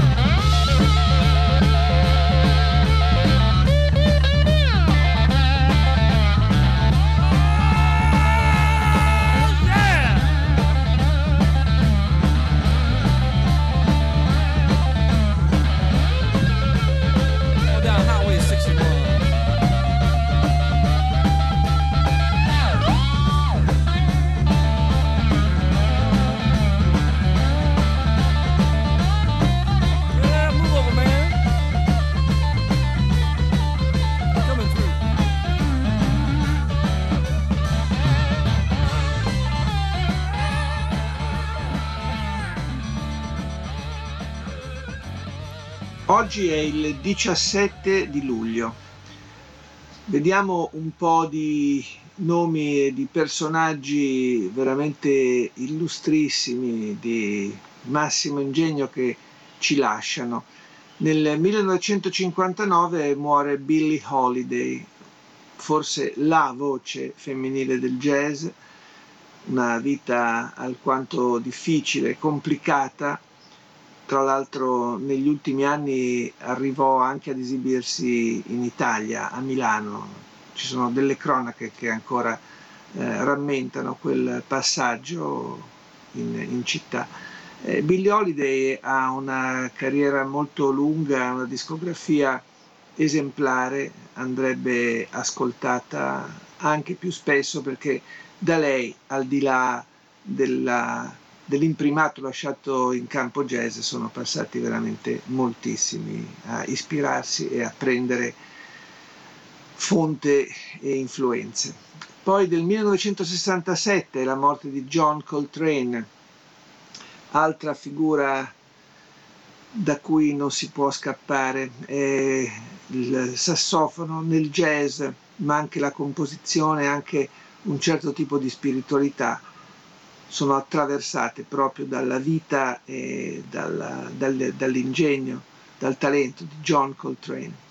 [SPEAKER 1] Oggi è il 17 di luglio. Vediamo un po' di nomi e di personaggi veramente illustrissimi, di massimo ingegno che ci lasciano. Nel 1959 muore Billie Holiday, forse la voce femminile del jazz, una vita alquanto difficile, complicata, tra l'altro negli ultimi anni arrivò anche ad esibirsi in Italia, a Milano. Ci sono delle cronache che ancora eh, rammentano quel passaggio in, in città. Eh, Billie Holiday ha una carriera molto lunga, una discografia esemplare, andrebbe ascoltata anche più spesso perché da lei, al di là della dell'imprimato lasciato in campo jazz sono passati veramente moltissimi a ispirarsi e a prendere fonte e influenze. Poi del 1967 la morte di John Coltrane, altra figura da cui non si può scappare, è il sassofono nel jazz, ma anche la composizione, anche un certo tipo di spiritualità sono attraversate proprio dalla vita e dalla, dal, dall'ingegno, dal talento di John Coltrane.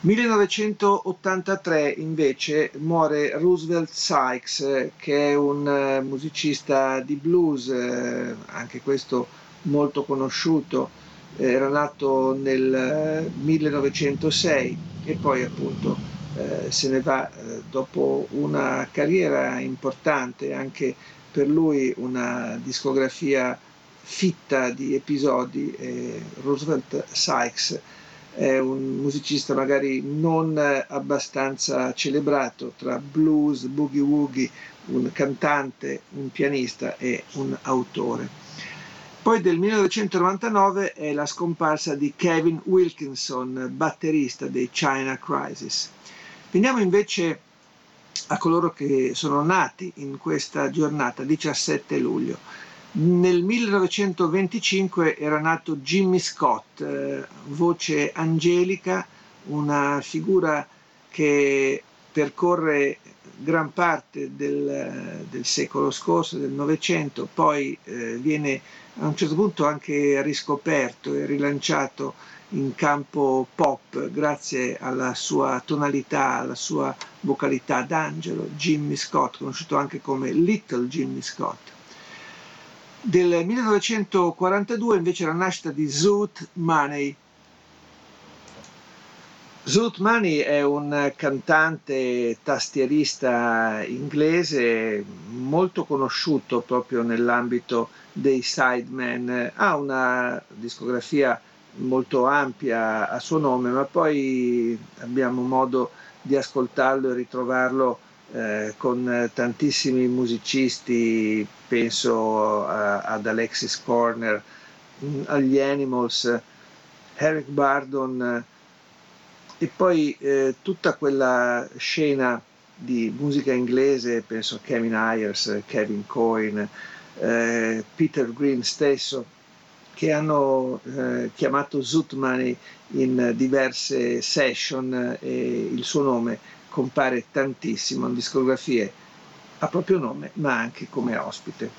[SPEAKER 1] 1983 invece muore Roosevelt Sykes, che è un uh, musicista di blues, eh, anche questo molto conosciuto, era nato nel 1906 eh, e poi appunto eh, se ne va eh, dopo una carriera importante anche per lui una discografia fitta di episodi. Eh, Roosevelt Sykes è un musicista magari non abbastanza celebrato tra blues, boogie woogie, un cantante, un pianista e un autore. Poi del 1999 è la scomparsa di Kevin Wilkinson, batterista dei China Crisis. Veniamo invece a coloro che sono nati in questa giornata, 17 luglio. Nel 1925 era nato Jimmy Scott, eh, voce angelica, una figura che percorre gran parte del, del secolo scorso, del Novecento, poi eh, viene a un certo punto anche riscoperto e rilanciato in campo pop grazie alla sua tonalità, alla sua vocalità d'angelo, Jimmy Scott, conosciuto anche come Little Jimmy Scott. Del 1942 invece la nascita di Zoot Money. Zoot Money è un cantante tastierista inglese molto conosciuto proprio nell'ambito dei sidemen, ha una discografia molto ampia a suo nome, ma poi abbiamo modo di ascoltarlo e ritrovarlo eh, con tantissimi musicisti, penso a, ad Alexis Corner, mm, agli Animals, Eric Bardon e poi eh, tutta quella scena di musica inglese, penso a Kevin Ayers, Kevin Coyne, eh, Peter Green stesso, che hanno eh, chiamato Zutmani in diverse session e il suo nome compare tantissimo in discografie a proprio nome ma anche come ospite.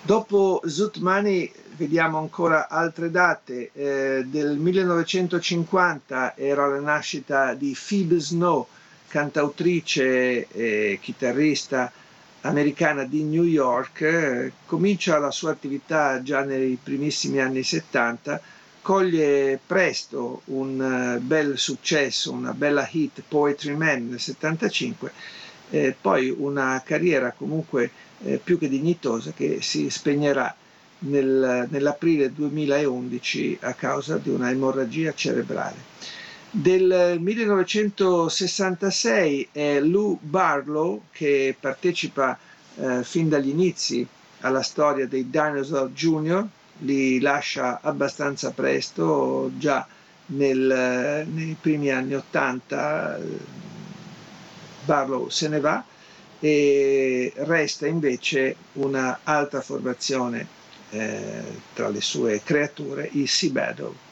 [SPEAKER 1] Dopo Zutmani vediamo ancora altre date. Eh, del 1950 era la nascita di Phoebe Snow, cantautrice e chitarrista americana di New York, eh, comincia la sua attività già nei primissimi anni 70, coglie presto un uh, bel successo, una bella hit Poetry Man nel 75, eh, poi una carriera comunque eh, più che dignitosa che si spegnerà nel, nell'aprile 2011 a causa di una emorragia cerebrale. Del 1966 è Lou Barlow che partecipa eh, fin dagli inizi alla storia dei Dinosaur Jr., li lascia abbastanza presto, già nel, nei primi anni 80 Barlow se ne va e resta invece un'altra formazione eh, tra le sue creature, i Sea Battle.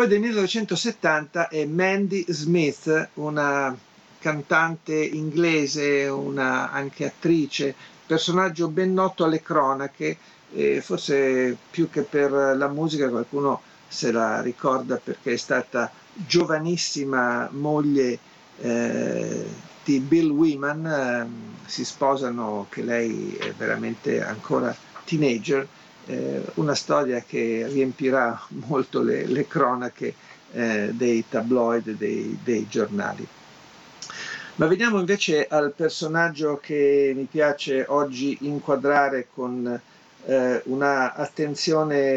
[SPEAKER 1] Poi del 1970 è Mandy Smith, una cantante inglese, una anche attrice, personaggio ben noto alle cronache, e forse più che per la musica qualcuno se la ricorda perché è stata giovanissima moglie eh, di Bill Weeman, eh, si sposano che lei è veramente ancora teenager eh, una storia che riempirà molto le, le cronache eh, dei tabloid, dei, dei giornali. Ma veniamo invece al personaggio che mi piace oggi inquadrare con eh, una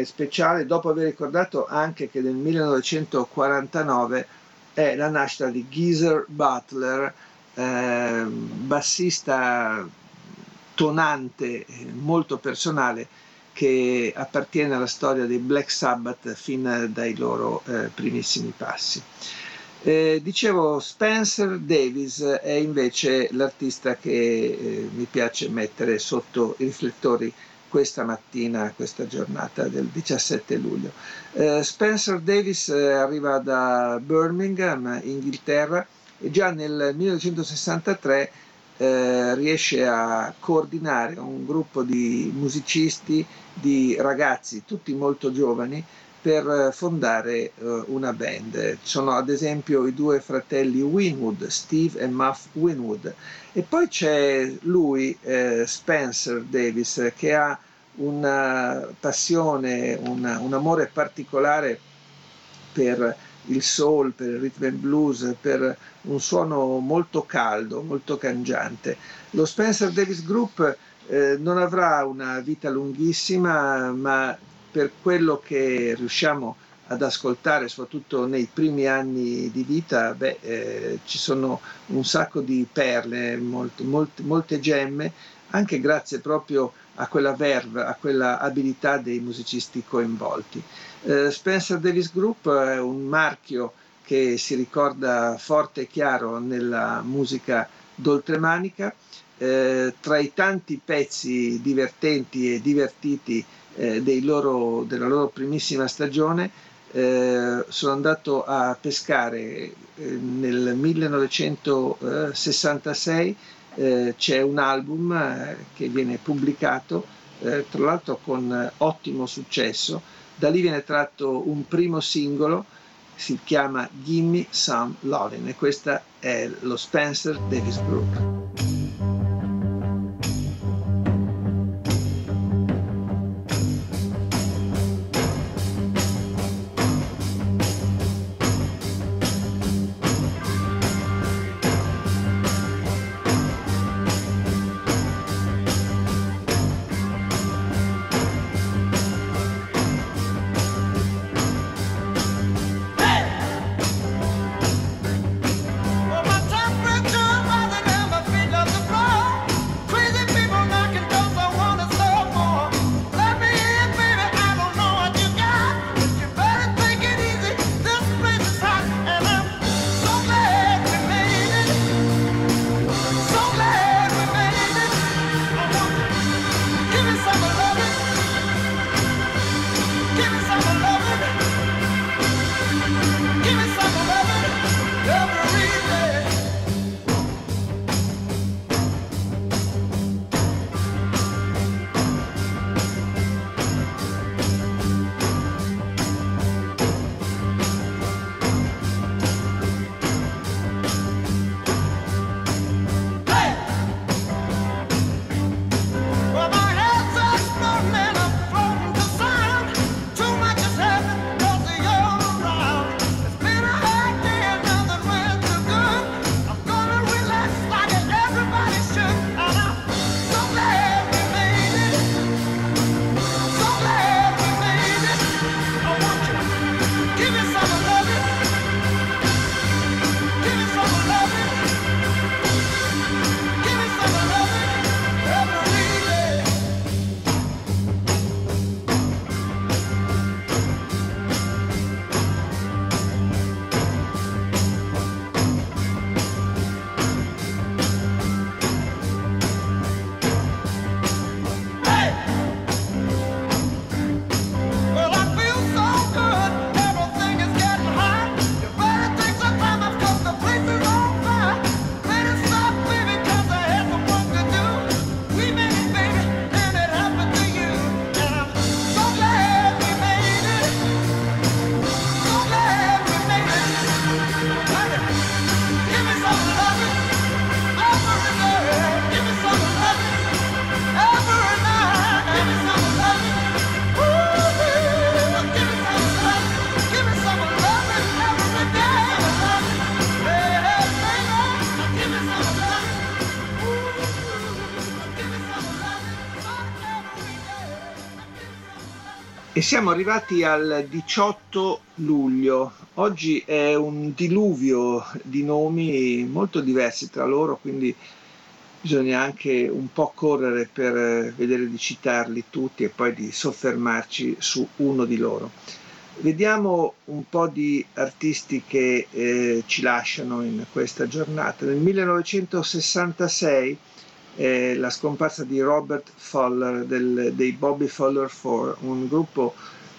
[SPEAKER 1] speciale, dopo aver ricordato anche che nel 1949 è la nascita di Geezer Butler, eh, bassista tonante, molto personale, che appartiene alla storia dei Black Sabbath fin dai loro eh, primissimi passi. Eh, dicevo, Spencer Davis è invece l'artista che eh, mi piace mettere sotto i riflettori questa mattina, questa giornata del 17 luglio. Eh, Spencer Davis eh, arriva da Birmingham, Inghilterra, e già nel 1963 eh, riesce a coordinare un gruppo di musicisti, di ragazzi, tutti molto giovani, per fondare uh, una band. Sono ad esempio i due fratelli Winwood, Steve e Muff Winwood. E poi c'è lui, eh, Spencer Davis, che ha una passione, una, un amore particolare per il soul, per il rhythm and blues, per un suono molto caldo, molto cangiante. Lo Spencer Davis Group eh, non avrà una vita lunghissima, ma per quello che riusciamo ad ascoltare, soprattutto nei primi anni di vita, beh, eh, ci sono un sacco di perle, molte, molte, molte gemme, anche grazie proprio a quella verve, a quella abilità dei musicisti coinvolti. Eh, Spencer Davis Group è un marchio che si ricorda forte e chiaro nella musica d'oltremanica. Eh, tra i tanti pezzi divertenti e divertiti eh, loro, della loro primissima stagione, eh, sono andato a pescare eh, nel 1966 eh, c'è un album che viene pubblicato, tra l'altro con ottimo successo. Da lì viene tratto un primo singolo, si chiama Gimme Some Lovin' e questo è lo Spencer Davis Group. E siamo arrivati al 18 luglio. Oggi è un diluvio di nomi molto diversi tra loro, quindi bisogna anche un po' correre per vedere di citarli tutti e poi di soffermarci su uno di loro. Vediamo un po' di artisti che eh, ci lasciano in questa giornata. Nel 1966 eh, la scomparsa di Robert Foller del, dei Bobby Foller 4, un gruppo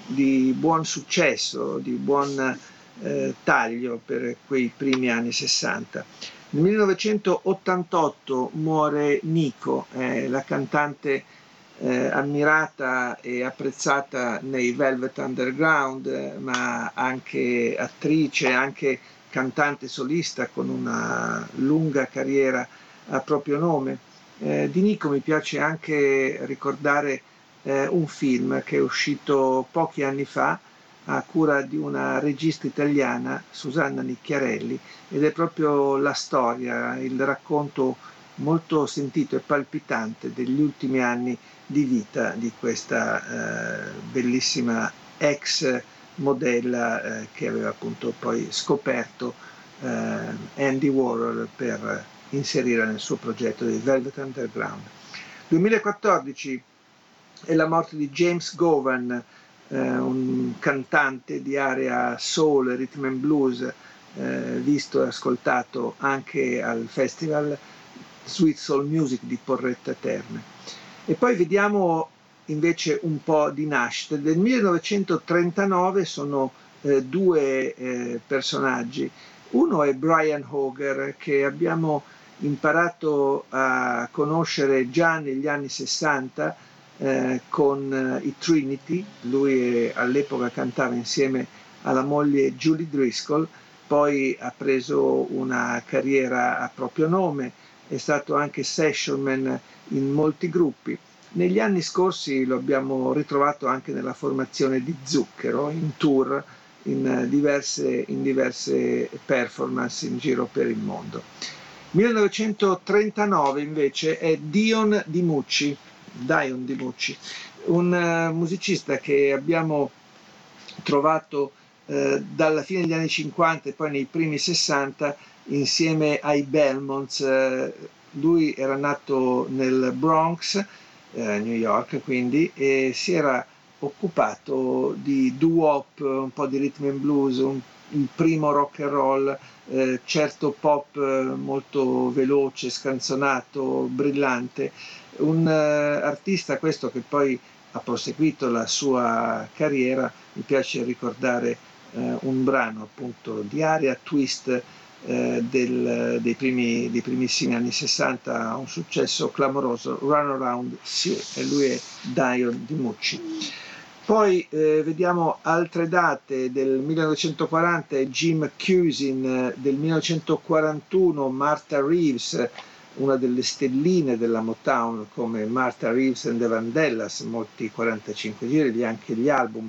[SPEAKER 1] di buon successo, di buon eh, taglio per quei primi anni 60. Nel 1988 muore Nico, eh, la cantante eh, ammirata e apprezzata nei Velvet Underground, ma anche attrice, anche cantante solista con una lunga carriera a proprio nome. Eh, di Nico mi piace anche ricordare eh, un film che è uscito pochi anni fa a cura di una regista italiana, Susanna Nicchiarelli, ed è proprio la storia, il racconto molto sentito e palpitante degli ultimi anni di vita di questa eh, bellissima ex modella eh, che aveva appunto poi scoperto eh, Andy Warhol per inserire nel suo progetto di Velvet Underground. 2014 è la morte di James Govan, eh, un cantante di area soul, rhythm and blues, eh, visto e ascoltato anche al festival Sweet Soul Music di Porretta Terme. E poi vediamo invece un po' di nascite. Del 1939 sono eh, due eh, personaggi. Uno è Brian Hoger che abbiamo imparato a conoscere già negli anni 60 eh, con eh, i Trinity, lui all'epoca cantava insieme alla moglie Julie Driscoll, poi ha preso una carriera a proprio nome, è stato anche sessionman in molti gruppi. Negli anni scorsi lo abbiamo ritrovato anche nella formazione di Zucchero, in tour, in diverse, in diverse performance in giro per il mondo. 1939 invece è Dion Di Mucci, Dion Di Mucci, un uh, musicista che abbiamo trovato uh, dalla fine degli anni 50 e poi nei primi 60 insieme ai Belmonts. Uh, lui era nato nel Bronx, New York quindi, e si era occupato di doo-wop, un po' di rhythm and blues, un, il primo rock and roll eh, certo pop eh, molto veloce, scanzonato, brillante, un eh, artista questo che poi ha proseguito la sua carriera, mi piace ricordare eh, un brano appunto di area twist eh, del, dei, primi, dei primissimi anni 60, un successo clamoroso, Run Around Sea, e lui è Dion Di Mucci. Poi eh, vediamo altre date del 1940, Jim Cusin, eh, del 1941 Martha Reeves, una delle stelline della Motown come Martha Reeves and the Vandellas, molti 45 giri, anche gli album.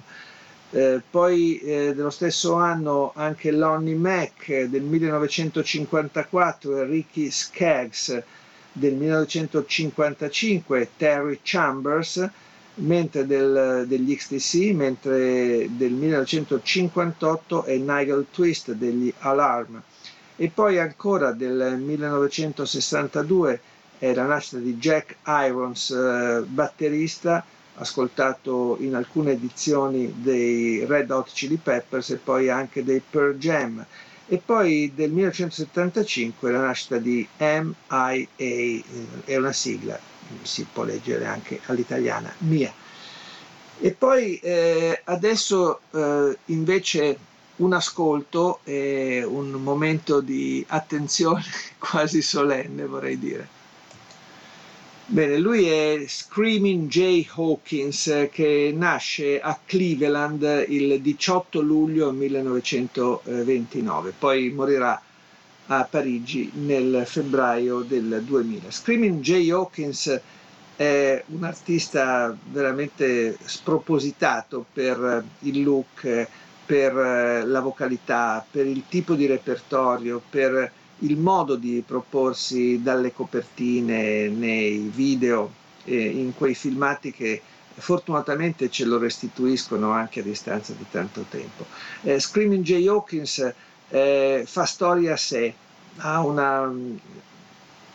[SPEAKER 1] Eh, poi eh, dello stesso anno anche Lonnie Mac eh, del 1954 e Ricky Skaggs del 1955, Terry Chambers mentre del, degli XTC, mentre del 1958 è Nigel Twist degli Alarm. E poi ancora del 1962 è la nascita di Jack Irons, eh, batterista, ascoltato in alcune edizioni dei Red Hot Chili Peppers e poi anche dei Pearl Jam. E poi del 1975 la nascita di MIA, eh, è una sigla, si può leggere anche all'italiana, mia. E poi eh, adesso eh, invece un ascolto e un momento di attenzione quasi solenne vorrei dire. Bene, lui è Screaming Jay Hawkins che nasce a Cleveland il 18 luglio 1929, poi morirà a Parigi nel febbraio del 2000. Screaming Jay Hawkins è un artista veramente spropositato per il look, per la vocalità, per il tipo di repertorio, per il modo di proporsi dalle copertine nei video, in quei filmati che fortunatamente ce lo restituiscono anche a distanza di tanto tempo. Eh, Screaming Jay Hawkins eh, fa storia a sé, ha una um,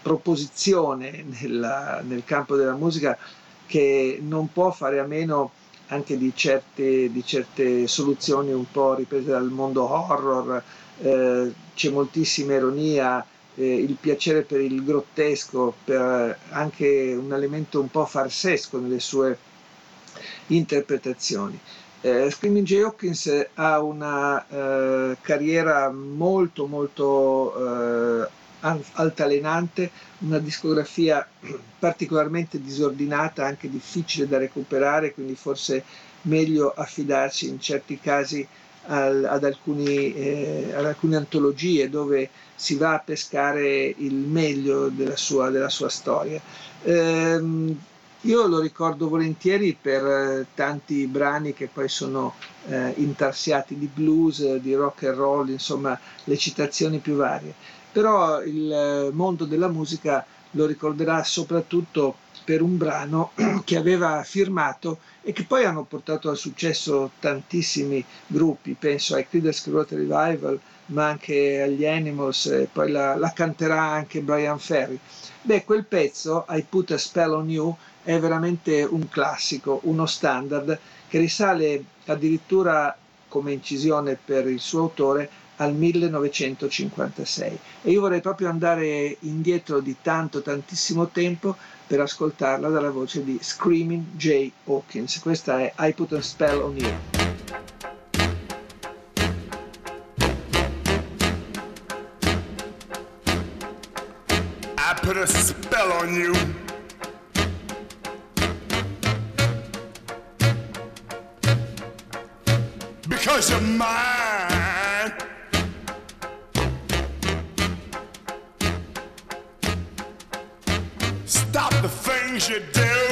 [SPEAKER 1] proposizione nella, nel campo della musica che non può fare a meno anche di certe, di certe soluzioni un po' riprese dal mondo horror, eh, c'è moltissima ironia, eh, il piacere per il grottesco, per anche un elemento un po' farsesco nelle sue interpretazioni. Eh, Screaming Jay Hawkins ha una eh, carriera molto molto eh, altalenante, una discografia particolarmente disordinata, anche difficile da recuperare, quindi forse meglio affidarsi in certi casi al, ad, alcuni, eh, ad, alcune antologie dove si va a pescare il meglio della sua, della sua storia. Eh, io lo ricordo volentieri per eh, tanti brani che poi sono eh, intarsiati di blues, di rock and roll, insomma le citazioni più varie. Però il eh, mondo della musica lo ricorderà soprattutto per un brano che aveva firmato e che poi hanno portato al successo tantissimi gruppi, penso ai Creedence Clearwater Revival, ma anche agli Animals, poi la, la canterà anche Brian Ferry. Beh, quel pezzo, I Put a Spell on You, è veramente un classico, uno standard che risale addirittura come incisione per il suo autore al 1956 e io vorrei proprio andare indietro di tanto tantissimo tempo per ascoltarla dalla voce di Screaming Jay Hawkins. Questa è I Put a Spell on You. I put a spell on you because you're mine. Stop the things you do.